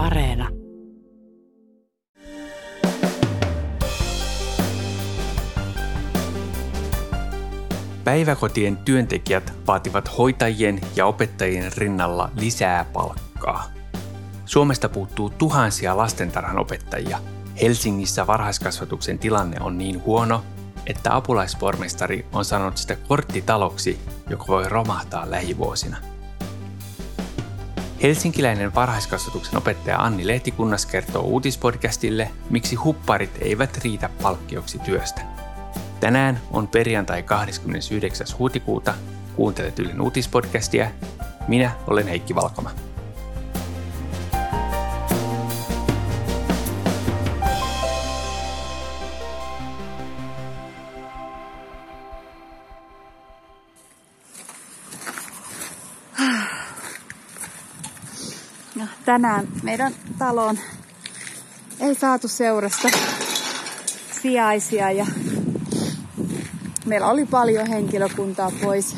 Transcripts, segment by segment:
Areena. Päiväkotien työntekijät vaativat hoitajien ja opettajien rinnalla lisää palkkaa. Suomesta puuttuu tuhansia lastentarhanopettajia. Helsingissä varhaiskasvatuksen tilanne on niin huono, että apulaispormestari on sanonut sitä korttitaloksi, joka voi romahtaa lähivuosina. Helsinkiläinen varhaiskasvatuksen opettaja Anni Lehtikunnas kertoo uutispodcastille, miksi hupparit eivät riitä palkkioksi työstä. Tänään on perjantai 29. huhtikuuta. Kuuntelet Ylen uutispodcastia. Minä olen Heikki Valkoma. Tänään meidän taloon ei saatu seurasta sijaisia ja meillä oli paljon henkilökuntaa pois.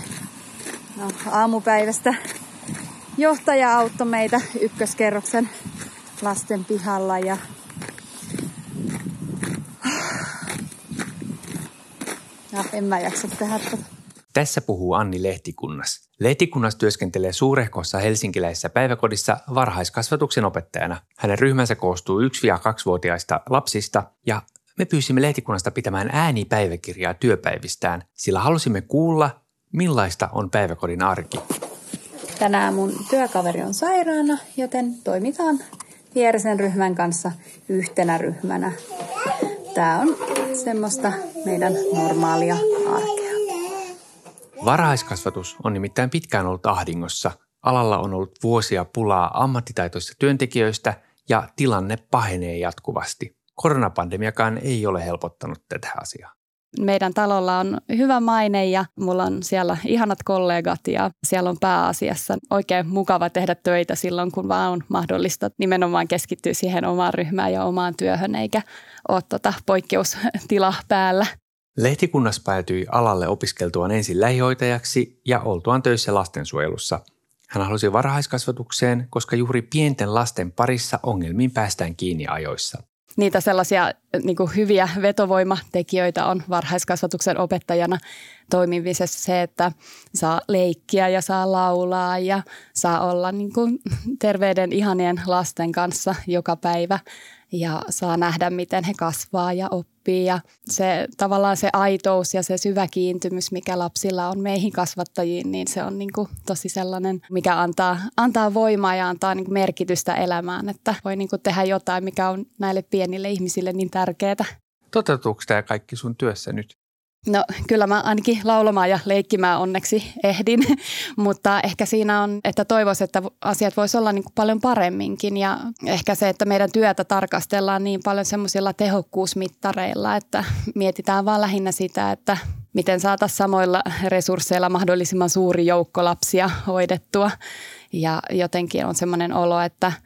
No, aamupäivästä johtaja auttoi meitä ykköskerroksen lasten pihalla ja ja en mä jaksa tehdä. Tässä puhuu Anni Lehtikunnas. Lehtikunnas työskentelee suurehkossa helsinkiläisessä päiväkodissa varhaiskasvatuksen opettajana. Hänen ryhmänsä koostuu 1-2-vuotiaista lapsista ja me pyysimme lehtikunnasta pitämään äänipäiväkirjaa työpäivistään, sillä halusimme kuulla, millaista on päiväkodin arki. Tänään mun työkaveri on sairaana, joten toimitaan vierisen ryhmän kanssa yhtenä ryhmänä. Tää on semmoista meidän normaalia arkea. Varhaiskasvatus on nimittäin pitkään ollut ahdingossa. Alalla on ollut vuosia pulaa ammattitaitoisista työntekijöistä ja tilanne pahenee jatkuvasti. Koronapandemiakaan ei ole helpottanut tätä asiaa. Meidän talolla on hyvä maine ja mulla on siellä ihanat kollegat ja siellä on pääasiassa oikein mukava tehdä töitä silloin, kun vaan on mahdollista nimenomaan keskittyä siihen omaan ryhmään ja omaan työhön eikä ole tota poikkeustila päällä. Lehtikunnas päätyi alalle opiskeltuaan ensin lähihoitajaksi ja oltuaan töissä lastensuojelussa. Hän halusi varhaiskasvatukseen, koska juuri pienten lasten parissa ongelmiin päästään kiinni ajoissa niitä sellaisia niin kuin hyviä vetovoimatekijöitä on varhaiskasvatuksen opettajana toimimisessa se, että saa leikkiä ja saa laulaa ja saa olla niin kuin terveyden ihanien lasten kanssa joka päivä ja saa nähdä, miten he kasvaa ja oppii. Ja se tavallaan se aitous ja se syvä kiintymys, mikä lapsilla on meihin kasvattajiin, niin se on niin kuin tosi sellainen, mikä antaa, antaa voimaa ja antaa niin kuin merkitystä elämään, että voi niin kuin tehdä jotain, mikä on näille pienille ihmisille niin tärkeää. Toteutuuko tämä kaikki sun työssä nyt? No kyllä mä ainakin laulamaan ja leikkimään onneksi ehdin, mutta ehkä siinä on, että toivoisin, että asiat voisi olla niin kuin paljon paremminkin ja ehkä se, että meidän työtä tarkastellaan niin paljon semmoisilla tehokkuusmittareilla, että mietitään vaan lähinnä sitä, että miten saataisiin samoilla resursseilla mahdollisimman suuri joukko lapsia hoidettua. Ja jotenkin on semmoinen olo, että –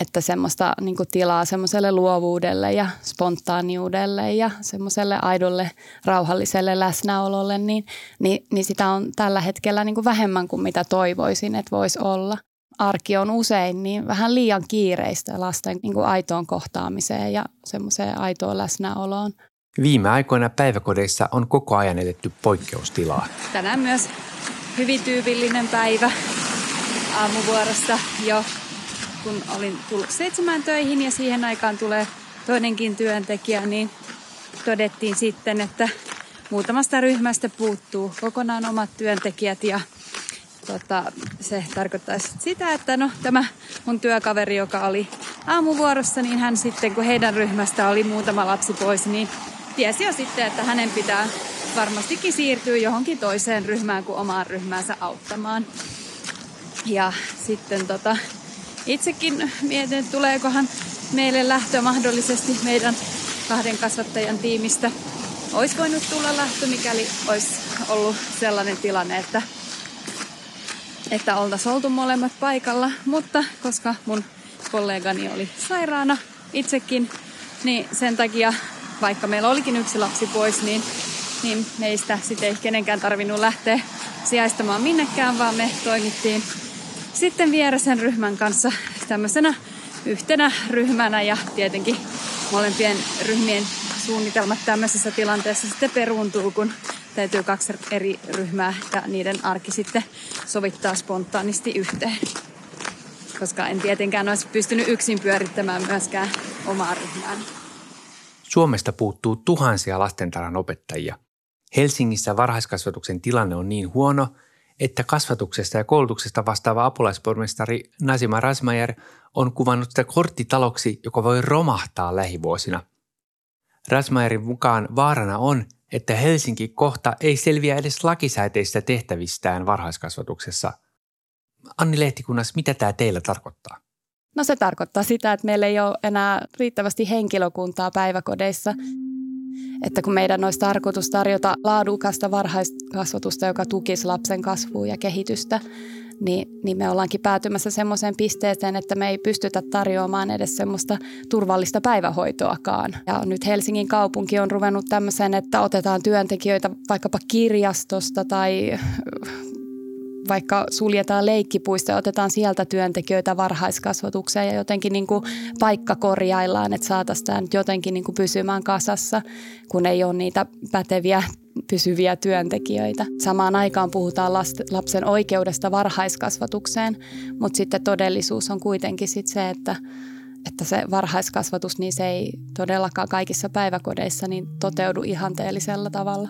että semmoista niin tilaa semmoiselle luovuudelle ja spontaaniudelle ja semmoiselle aidolle rauhalliselle läsnäololle, niin, niin, niin sitä on tällä hetkellä niin vähemmän kuin mitä toivoisin, että voisi olla. Arki on usein niin vähän liian kiireistä lasten niin aitoon kohtaamiseen ja semmoiseen aitoon läsnäoloon. Viime aikoina päiväkodeissa on koko ajan edetty poikkeustilaa. Tänään myös hyvin tyypillinen päivä aamuvuorossa jo kun olin tullut seitsemään töihin ja siihen aikaan tulee toinenkin työntekijä, niin todettiin sitten, että muutamasta ryhmästä puuttuu kokonaan omat työntekijät ja tota, se tarkoittaisi sitä, että no tämä mun työkaveri, joka oli aamuvuorossa, niin hän sitten kun heidän ryhmästä oli muutama lapsi pois, niin tiesi jo sitten, että hänen pitää varmastikin siirtyä johonkin toiseen ryhmään kuin omaan ryhmäänsä auttamaan. Ja sitten tota, itsekin mietin, että tuleekohan meille lähtö mahdollisesti meidän kahden kasvattajan tiimistä. Olisi voinut tulla lähtö, mikäli olisi ollut sellainen tilanne, että, että oltaisiin oltu molemmat paikalla. Mutta koska mun kollegani oli sairaana itsekin, niin sen takia, vaikka meillä olikin yksi lapsi pois, niin, niin meistä sitten ei kenenkään tarvinnut lähteä sijaistamaan minnekään, vaan me toimittiin sitten vieresen ryhmän kanssa tämmöisenä yhtenä ryhmänä ja tietenkin molempien ryhmien suunnitelmat tämmöisessä tilanteessa sitten peruuntuu, kun täytyy kaksi eri ryhmää ja niiden arki sitten sovittaa spontaanisti yhteen. Koska en tietenkään olisi pystynyt yksin pyörittämään myöskään omaa ryhmää. Suomesta puuttuu tuhansia lastentarhan opettajia. Helsingissä varhaiskasvatuksen tilanne on niin huono, että kasvatuksesta ja koulutuksesta vastaava apulaispormestari Nasima Rasmajer on kuvannut sitä korttitaloksi, joka voi romahtaa lähivuosina. Rasmajerin mukaan vaarana on, että Helsinki kohta ei selviä edes lakisääteistä tehtävistään varhaiskasvatuksessa. Anni Lehtikunnas, mitä tämä teillä tarkoittaa? No se tarkoittaa sitä, että meillä ei ole enää riittävästi henkilökuntaa päiväkodeissa. Että kun meidän olisi tarkoitus tarjota laadukasta varhaiskasvatusta, joka tukisi lapsen kasvua ja kehitystä, niin, niin me ollaankin päätymässä semmoiseen pisteeseen, että me ei pystytä tarjoamaan edes semmoista turvallista päivähoitoakaan. Ja nyt Helsingin kaupunki on ruvennut tämmöiseen, että otetaan työntekijöitä vaikkapa kirjastosta tai vaikka suljetaan leikkipuista ja otetaan sieltä työntekijöitä varhaiskasvatukseen ja jotenkin niin kuin paikka korjaillaan, että saataisiin tämä nyt jotenkin niin kuin pysymään kasassa, kun ei ole niitä päteviä pysyviä työntekijöitä. Samaan aikaan puhutaan lapsen oikeudesta varhaiskasvatukseen, mutta sitten todellisuus on kuitenkin sit se, että, että se varhaiskasvatus niin se ei todellakaan kaikissa päiväkodeissa niin toteudu ihanteellisella tavalla.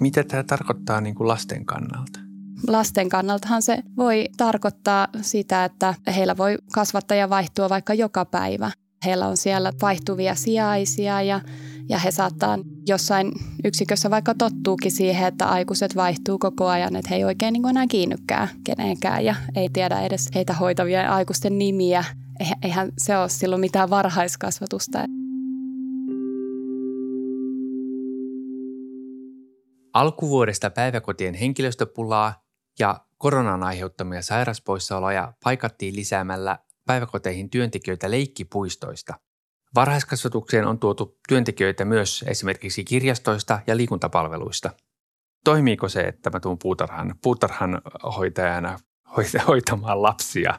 Mitä tämä tarkoittaa niin kuin lasten kannalta? Lasten kannaltahan se voi tarkoittaa sitä, että heillä voi kasvattaja vaihtua vaikka joka päivä. Heillä on siellä vaihtuvia sijaisia ja ja he saattaa jossain yksikössä vaikka tottuukin siihen, että aikuiset vaihtuu koko ajan, että he ei oikein niin enää kiinnykään kenenkään ja ei tiedä edes heitä hoitavien aikuisten nimiä. Eihän se ole silloin mitään varhaiskasvatusta. Alkuvuodesta päiväkotien henkilöstöpulaa ja koronan aiheuttamia sairaspoissaoloja paikattiin lisäämällä päiväkoteihin työntekijöitä leikkipuistoista – Varhaiskasvatukseen on tuotu työntekijöitä myös esimerkiksi kirjastoista ja liikuntapalveluista. Toimiiko se, että mä tuun puutarhan, puutarhan hoitajana hoitamaan lapsia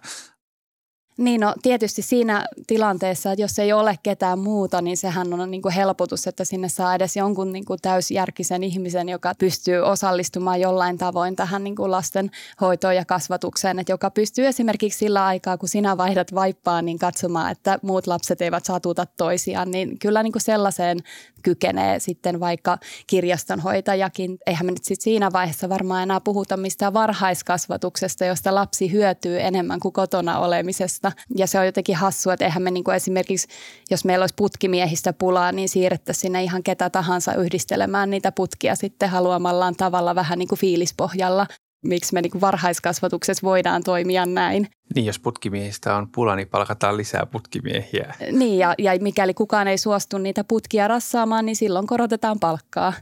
niin no tietysti siinä tilanteessa, että jos ei ole ketään muuta, niin sehän on niin kuin helpotus, että sinne saa edes jonkun niin kuin täysjärkisen ihmisen, joka pystyy osallistumaan jollain tavoin tähän niin kuin lasten hoitoon ja kasvatukseen. Että joka pystyy esimerkiksi sillä aikaa, kun sinä vaihdat vaippaa, niin katsomaan, että muut lapset eivät satuta toisiaan. Niin kyllä niin kuin sellaiseen kykenee sitten vaikka kirjastonhoitajakin. Eihän me nyt sit siinä vaiheessa varmaan enää puhuta mistään varhaiskasvatuksesta, josta lapsi hyötyy enemmän kuin kotona olemisesta. Ja se on jotenkin hassua, että eihän me niin kuin esimerkiksi, jos meillä olisi putkimiehistä pulaa, niin siirrettäisiin sinne ihan ketä tahansa yhdistelemään niitä putkia sitten haluamallaan tavalla vähän niin kuin fiilispohjalla miksi me niin varhaiskasvatuksessa voidaan toimia näin. Niin, jos putkimiehistä on pula, niin palkataan lisää putkimiehiä. Niin, ja, ja mikäli kukaan ei suostu niitä putkia rassaamaan, niin silloin korotetaan palkkaa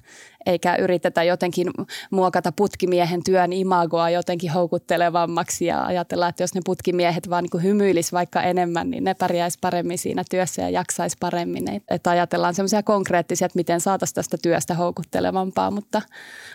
eikä yritetä jotenkin muokata putkimiehen työn imagoa jotenkin houkuttelevammaksi ja ajatella, että jos ne putkimiehet vaan niin hymyilis vaikka enemmän, niin ne pärjäisi paremmin siinä työssä ja jaksaisi paremmin. Että ajatellaan semmoisia konkreettisia, että miten saataisiin tästä työstä houkuttelevampaa, mutta,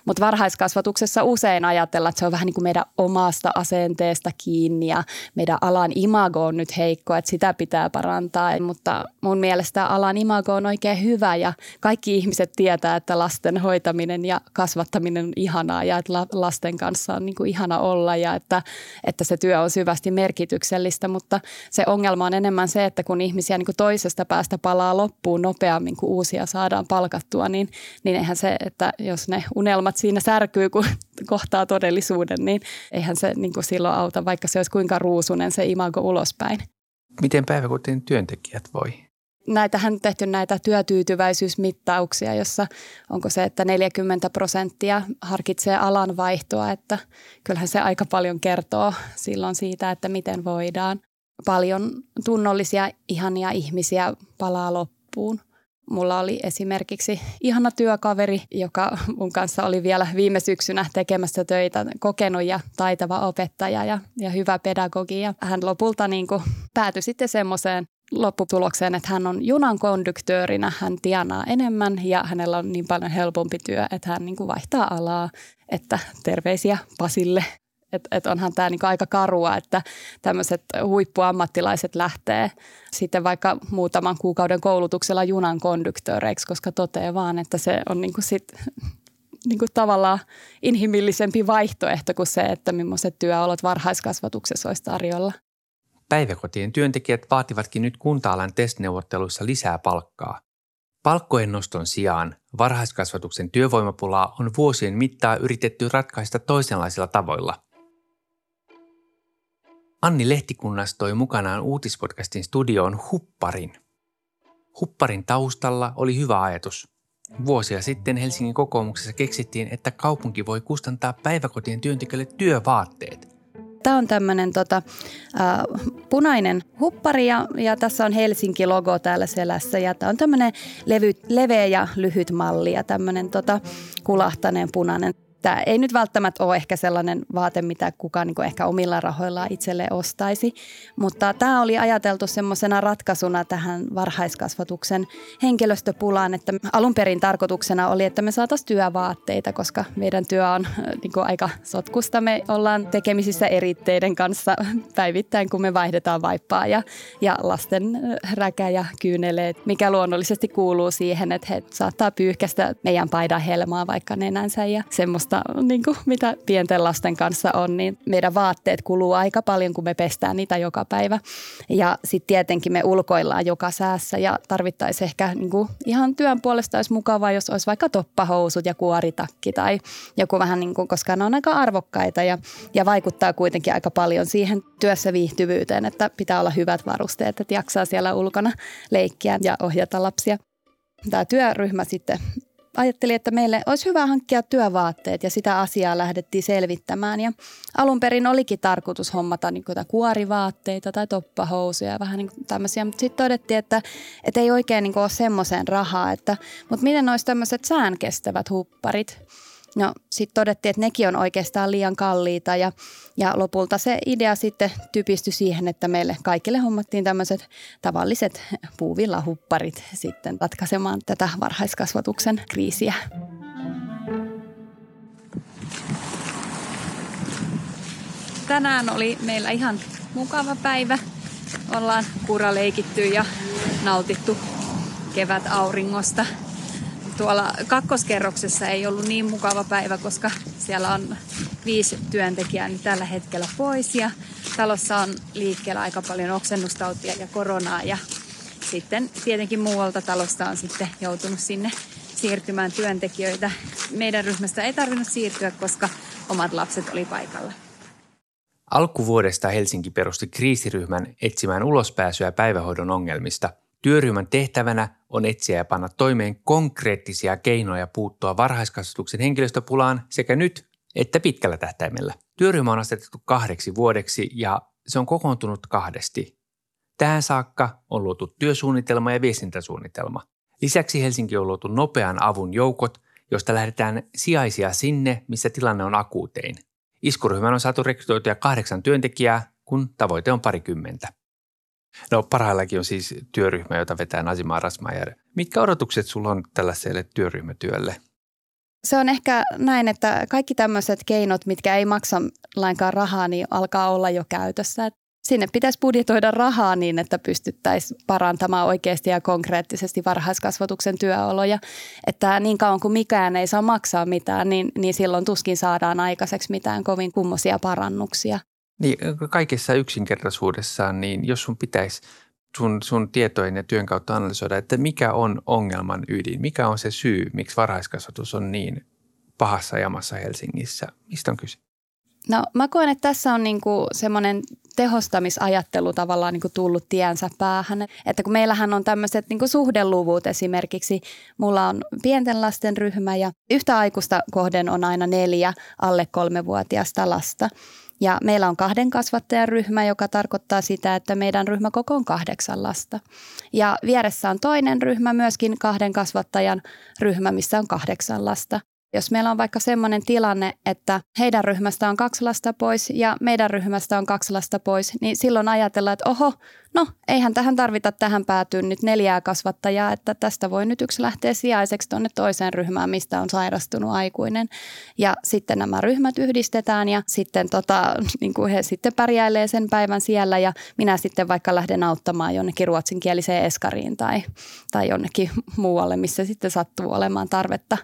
mutta varhaiskasvatuksessa usein ajatellaan, että se on vähän niin kuin meidän omasta asenteesta kiinni ja meidän alan imago on nyt heikko, että sitä pitää parantaa, mutta mun mielestä alan imago on oikein hyvä ja kaikki ihmiset tietää, että lasten hoitaminen ja kasvattaminen on ihanaa ja että lasten kanssa on niin kuin ihana olla ja että, että se työ on syvästi merkityksellistä, mutta se ongelma on enemmän se, että kun ihmisiä niin kuin toisesta päästä palaa loppuun nopeammin kuin uusia saadaan palkattua, niin, niin eihän se, että jos ne unelmat siinä särkyy, kun kohtaa todellisuuden, niin eihän se niin kuin silloin auta, vaikka se olisi kuinka ruusunen se imago ulospäin. Miten päiväkotien työntekijät voi? näitähän on tehty näitä työtyytyväisyysmittauksia, jossa onko se, että 40 prosenttia harkitsee alan vaihtoa, että kyllähän se aika paljon kertoo silloin siitä, että miten voidaan. Paljon tunnollisia, ihania ihmisiä palaa loppuun. Mulla oli esimerkiksi ihana työkaveri, joka mun kanssa oli vielä viime syksynä tekemässä töitä, kokenut ja taitava opettaja ja, ja hyvä pedagogi. Ja hän lopulta niin kuin päätyi sitten semmoiseen lopputulokseen, että hän on junan konduktöörinä, hän tienaa enemmän ja hänellä on niin paljon helpompi työ, että hän niin kuin vaihtaa alaa, että terveisiä Pasille. Että et onhan tämä niinku aika karua, että tämmöiset huippuammattilaiset lähtee sitten vaikka muutaman kuukauden koulutuksella junan konduktööreiksi, koska toteaa vaan, että se on niinku sit, niinku tavallaan inhimillisempi vaihtoehto kuin se, että millaiset työolot varhaiskasvatuksessa olisi tarjolla. Päiväkotien työntekijät vaativatkin nyt kunta-alan testneuvotteluissa lisää palkkaa. Palkkojen noston sijaan varhaiskasvatuksen työvoimapulaa on vuosien mittaa yritetty ratkaista toisenlaisilla tavoilla. Anni Lehtikunnas toi mukanaan uutispodcastin studioon Hupparin. Hupparin taustalla oli hyvä ajatus. Vuosia sitten Helsingin kokoomuksessa keksittiin, että kaupunki voi kustantaa päiväkotien työntekijöille työvaatteet – Tämä on tämmöinen tota, äh, punainen huppari ja, ja tässä on Helsinki-logo täällä selässä. Ja tämä on tämmöinen levy, leveä ja lyhyt malli ja tämmöinen tota, kulahtaneen punainen Tämä ei nyt välttämättä ole ehkä sellainen vaate, mitä kukaan niin ehkä omilla rahoillaan itselle ostaisi, mutta tämä oli ajateltu semmoisena ratkaisuna tähän varhaiskasvatuksen henkilöstöpulaan, että alun perin tarkoituksena oli, että me saataisiin työvaatteita, koska meidän työ on niin aika sotkusta. Me ollaan tekemisissä eritteiden kanssa päivittäin, kun me vaihdetaan vaippaa ja, ja lasten räkä ja kyyneleet, mikä luonnollisesti kuuluu siihen, että he saattaa pyyhkästä meidän paidan helmaa vaikka nenänsä ja semmoista semmoista, niin kuin, mitä pienten lasten kanssa on, niin meidän vaatteet kuluu aika paljon, kun me pestään niitä joka päivä. Ja sitten tietenkin me ulkoillaan joka säässä ja tarvittaisiin ehkä niin kuin, ihan työn puolesta olisi mukavaa, jos olisi vaikka toppahousut ja kuoritakki tai joku vähän niin kuin, koska ne on aika arvokkaita ja, ja vaikuttaa kuitenkin aika paljon siihen työssä viihtyvyyteen, että pitää olla hyvät varusteet, että jaksaa siellä ulkona leikkiä ja ohjata lapsia. Tämä työryhmä sitten ajattelin, että meille olisi hyvä hankkia työvaatteet ja sitä asiaa lähdettiin selvittämään. Ja alun perin olikin tarkoitus hommata niin kuorivaatteita tai toppahousuja ja vähän niin tämmöisiä, mutta sitten todettiin, että, että ei oikein niin ole semmoiseen rahaa, että, mutta miten olisi tämmöiset säänkestävät hupparit – No sitten todettiin, että nekin on oikeastaan liian kalliita ja, ja lopulta se idea sitten typistyi siihen, että meille kaikille hommattiin tämmöiset tavalliset puuvillahupparit sitten ratkaisemaan tätä varhaiskasvatuksen kriisiä. Tänään oli meillä ihan mukava päivä. Ollaan kuraleikitty ja nautittu kevät auringosta tuolla kakkoskerroksessa ei ollut niin mukava päivä, koska siellä on viisi työntekijää niin tällä hetkellä pois ja talossa on liikkeellä aika paljon oksennustautia ja koronaa ja sitten tietenkin muualta talosta on sitten joutunut sinne siirtymään työntekijöitä. Meidän ryhmästä ei tarvinnut siirtyä, koska omat lapset oli paikalla. Alkuvuodesta Helsinki perusti kriisiryhmän etsimään ulospääsyä päivähoidon ongelmista – Työryhmän tehtävänä on etsiä ja panna toimeen konkreettisia keinoja puuttua varhaiskasvatuksen henkilöstöpulaan sekä nyt että pitkällä tähtäimellä. Työryhmä on asetettu kahdeksi vuodeksi ja se on kokoontunut kahdesti. Tähän saakka on luotu työsuunnitelma ja viestintäsuunnitelma. Lisäksi Helsinki on luotu nopean avun joukot, josta lähdetään sijaisia sinne, missä tilanne on akuutein. Iskuryhmän on saatu rekrytoitua kahdeksan työntekijää, kun tavoite on parikymmentä. No parhaillakin on siis työryhmä, jota vetää Nazima Rasmajer. Mitkä odotukset sulla on tällaiselle työryhmätyölle? Se on ehkä näin, että kaikki tämmöiset keinot, mitkä ei maksa lainkaan rahaa, niin alkaa olla jo käytössä. Sinne pitäisi budjetoida rahaa niin, että pystyttäisiin parantamaan oikeasti ja konkreettisesti varhaiskasvatuksen työoloja. Että niin kauan kuin mikään ei saa maksaa mitään, niin, niin silloin tuskin saadaan aikaiseksi mitään kovin kummosia parannuksia. Niin, kaikessa yksinkertaisuudessaan, niin jos sun pitäisi sun, sun tietojen ja työn kautta analysoida, että mikä on ongelman ydin, mikä on se syy, miksi varhaiskasvatus on niin pahassa jamassa Helsingissä. Mistä on kyse? No mä koen, että tässä on niinku semmoinen tehostamisajattelu tavallaan niinku tullut tiensä päähän. Että kun meillähän on tämmöiset niinku suhdeluvut esimerkiksi, mulla on pienten lasten ryhmä ja yhtä aikuista kohden on aina neljä alle kolmevuotiaista lasta – ja meillä on kahden kasvattajan ryhmä, joka tarkoittaa sitä, että meidän ryhmäkoko on kahdeksan lasta. Ja vieressä on toinen ryhmä, myöskin kahden kasvattajan ryhmä, missä on kahdeksan lasta. Jos meillä on vaikka semmoinen tilanne, että heidän ryhmästä on kaksi lasta pois ja meidän ryhmästä on kaksi lasta pois, niin silloin ajatellaan, että oho, no eihän tähän tarvita tähän päätyyn nyt neljää kasvattajaa, että tästä voi nyt yksi lähteä sijaiseksi tuonne toiseen ryhmään, mistä on sairastunut aikuinen. Ja sitten nämä ryhmät yhdistetään ja sitten tota, niin kuin he sitten pärjäilee sen päivän siellä ja minä sitten vaikka lähden auttamaan jonnekin ruotsinkieliseen eskariin tai, tai jonnekin muualle, missä sitten sattuu olemaan tarvetta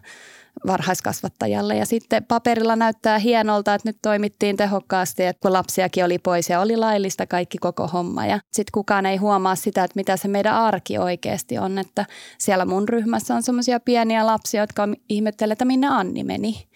varhaiskasvattajalle. Ja sitten paperilla näyttää hienolta, että nyt toimittiin tehokkaasti, että kun lapsiakin oli pois ja oli laillista kaikki koko homma. Ja sitten kukaan ei huomaa sitä, että mitä se meidän arki oikeasti on. Että siellä mun ryhmässä on semmoisia pieniä lapsia, jotka ihmettelee, että minne Anni meni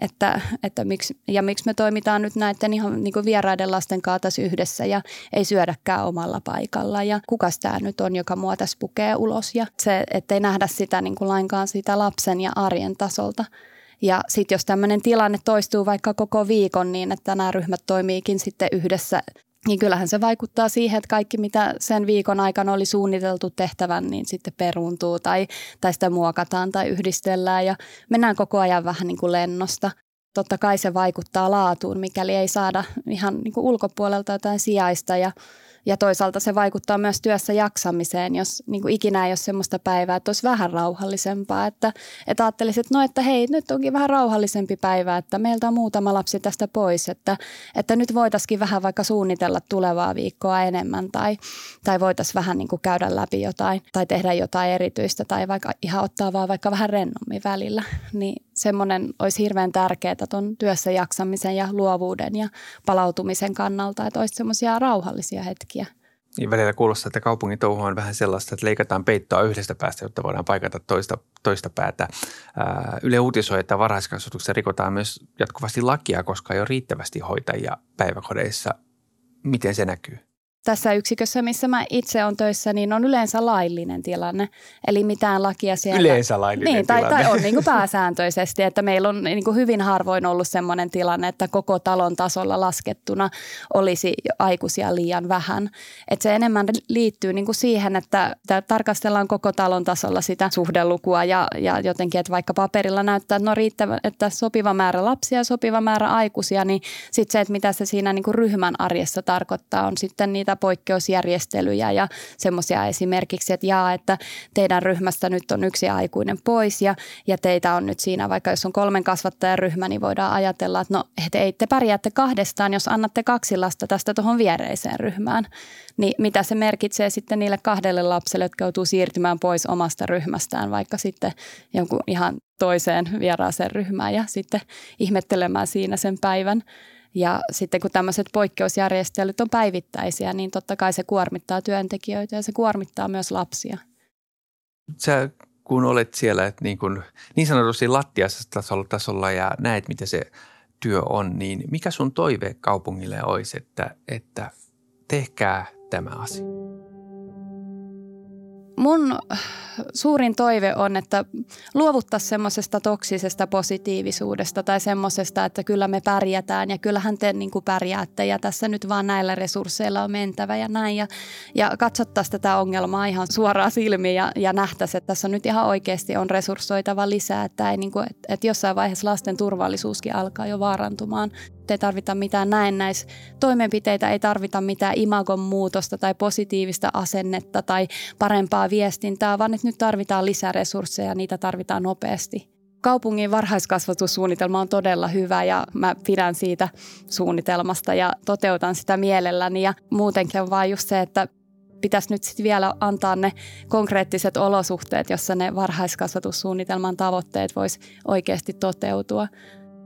että, että miksi, ja miksi me toimitaan nyt näiden ihan niin kuin vieraiden lasten kanssa tässä yhdessä ja ei syödäkään omalla paikalla ja kukas tämä nyt on, joka mua tässä pukee ulos ja se, ettei nähdä sitä niin kuin lainkaan siitä lapsen ja arjen tasolta. Ja sitten jos tämmöinen tilanne toistuu vaikka koko viikon niin, että nämä ryhmät toimiikin sitten yhdessä niin kyllähän se vaikuttaa siihen, että kaikki mitä sen viikon aikana oli suunniteltu tehtävän, niin sitten peruuntuu tai, tai sitä muokataan tai yhdistellään ja mennään koko ajan vähän niin kuin lennosta. Totta kai se vaikuttaa laatuun, mikäli ei saada ihan niin kuin ulkopuolelta jotain sijaista ja ja toisaalta se vaikuttaa myös työssä jaksamiseen, jos niin kuin ikinä ei ole semmoista päivää, että olisi vähän rauhallisempaa. Että, että ajattelisin, että no että hei, nyt onkin vähän rauhallisempi päivä, että meiltä on muutama lapsi tästä pois. Että, että nyt voitaisiin vähän vaikka suunnitella tulevaa viikkoa enemmän tai, tai voitaisiin vähän niin kuin käydä läpi jotain tai tehdä jotain erityistä tai vaikka ihan ottaa vaan vaikka vähän rennommin välillä. Niin semmoinen olisi hirveän tärkeää tuon työssä jaksamisen ja luovuuden ja palautumisen kannalta, että olisi semmoisia rauhallisia hetkiä. Niin välillä kuulostaa, että kaupungin touhu on vähän sellaista, että leikataan peittoa yhdestä päästä, jotta voidaan paikata toista, toista päätä. Yle uutisoi, että varhaiskasvatuksessa rikotaan myös jatkuvasti lakia, koska ei ole riittävästi hoitajia päiväkodeissa. Miten se näkyy? Tässä yksikössä, missä mä itse on töissä, niin on yleensä laillinen tilanne. Eli mitään lakia siellä... Yleensä laillinen niin, tai, tilanne. Tai on niin kuin pääsääntöisesti, että meillä on niin kuin hyvin harvoin ollut sellainen tilanne, että koko talon tasolla laskettuna olisi aikuisia liian vähän. Että se enemmän liittyy niin kuin siihen, että tarkastellaan koko talon tasolla sitä suhdelukua ja, ja jotenkin, että vaikka paperilla näyttää, että no riittävä, että sopiva määrä lapsia ja sopiva määrä aikuisia, niin sitten se, että mitä se siinä niin kuin ryhmän arjessa tarkoittaa, on sitten niitä poikkeusjärjestelyjä ja semmoisia esimerkiksi, että jaa, että teidän ryhmästä nyt on yksi aikuinen pois ja, ja teitä on nyt siinä, vaikka jos on kolmen kasvattajan ryhmä, niin voidaan ajatella, että no että ei te pärjäätte kahdestaan, jos annatte kaksi lasta tästä tuohon viereiseen ryhmään. Niin mitä se merkitsee sitten niille kahdelle lapselle, jotka joutuu siirtymään pois omasta ryhmästään, vaikka sitten jonkun ihan toiseen vieraaseen ryhmään ja sitten ihmettelemään siinä sen päivän. Ja sitten kun tämmöiset poikkeusjärjestelyt on päivittäisiä, niin totta kai se kuormittaa työntekijöitä ja se kuormittaa myös lapsia. Sä kun olet siellä että niin, kuin, niin sanotusti lattiassa tasolla, tasolla ja näet, mitä se työ on, niin mikä sun toive kaupungille olisi, että, että tehkää tämä asia? Mun suurin toive on, että luovuttaisiin semmoisesta toksisesta positiivisuudesta tai semmoisesta, että kyllä me pärjätään ja kyllähän te niin kuin pärjäätte ja tässä nyt vaan näillä resursseilla on mentävä ja näin. Ja, ja katsottaisiin tätä ongelmaa ihan suoraan silmiin ja, ja nähtäisiin, että tässä nyt ihan oikeasti on resurssoitava lisää, että, ei niin kuin, että, että jossain vaiheessa lasten turvallisuuskin alkaa jo vaarantumaan ei tarvita mitään näennäis toimenpiteitä, ei tarvita mitään imagon muutosta tai positiivista asennetta tai parempaa viestintää, vaan että nyt tarvitaan lisäresursseja ja niitä tarvitaan nopeasti. Kaupungin varhaiskasvatussuunnitelma on todella hyvä ja mä pidän siitä suunnitelmasta ja toteutan sitä mielelläni ja muutenkin on vaan just se, että pitäisi nyt sitten vielä antaa ne konkreettiset olosuhteet, jossa ne varhaiskasvatussuunnitelman tavoitteet vois oikeasti toteutua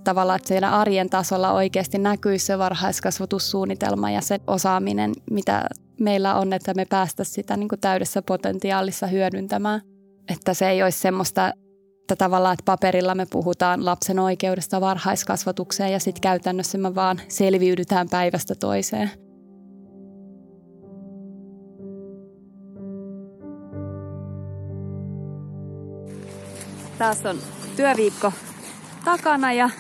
tavalla, että siellä arjen tasolla oikeasti näkyisi se varhaiskasvatussuunnitelma ja se osaaminen, mitä meillä on, että me päästä sitä niin kuin täydessä potentiaalissa hyödyntämään. Että se ei olisi semmoista, että tavallaan, että paperilla me puhutaan lapsen oikeudesta varhaiskasvatukseen ja sitten käytännössä me vaan selviydytään päivästä toiseen. Taas on työviikko takana ja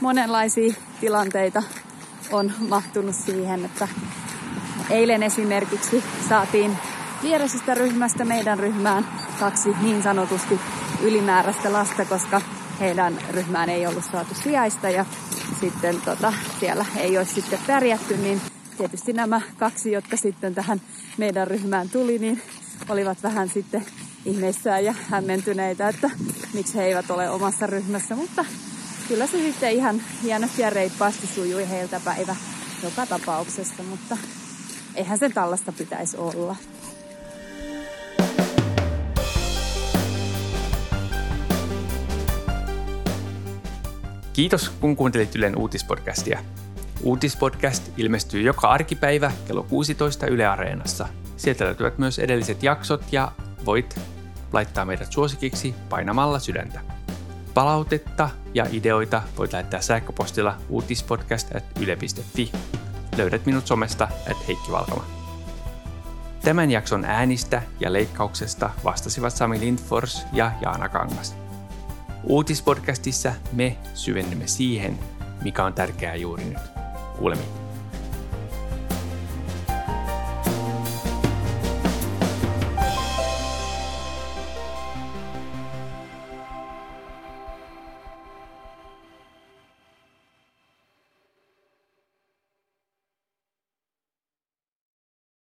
monenlaisia tilanteita on mahtunut siihen, että eilen esimerkiksi saatiin viereisestä ryhmästä meidän ryhmään kaksi niin sanotusti ylimääräistä lasta, koska heidän ryhmään ei ollut saatu sijaista ja sitten tota, siellä ei olisi sitten pärjätty, niin tietysti nämä kaksi, jotka sitten tähän meidän ryhmään tuli, niin olivat vähän sitten ihmeissään ja hämmentyneitä, että miksi he eivät ole omassa ryhmässä, mutta kyllä se sitten ihan hienosti ja reippaasti sujui heiltä päivä joka tapauksessa, mutta eihän sen tällaista pitäisi olla. Kiitos, kun kuuntelit Ylen uutispodcastia. Uutispodcast ilmestyy joka arkipäivä kello 16 Yle Areenassa. Sieltä löytyvät myös edelliset jaksot ja voit laittaa meidät suosikiksi painamalla sydäntä. Palautetta ja ideoita voit lähettää sähköpostilla uutispodcast.yle.fi. Löydät minut somesta at Heikki Valkama. Tämän jakson äänistä ja leikkauksesta vastasivat Sami Lindfors ja Jaana Kangas. Uutispodcastissa me syvennymme siihen, mikä on tärkeää juuri nyt. Kuulemiin.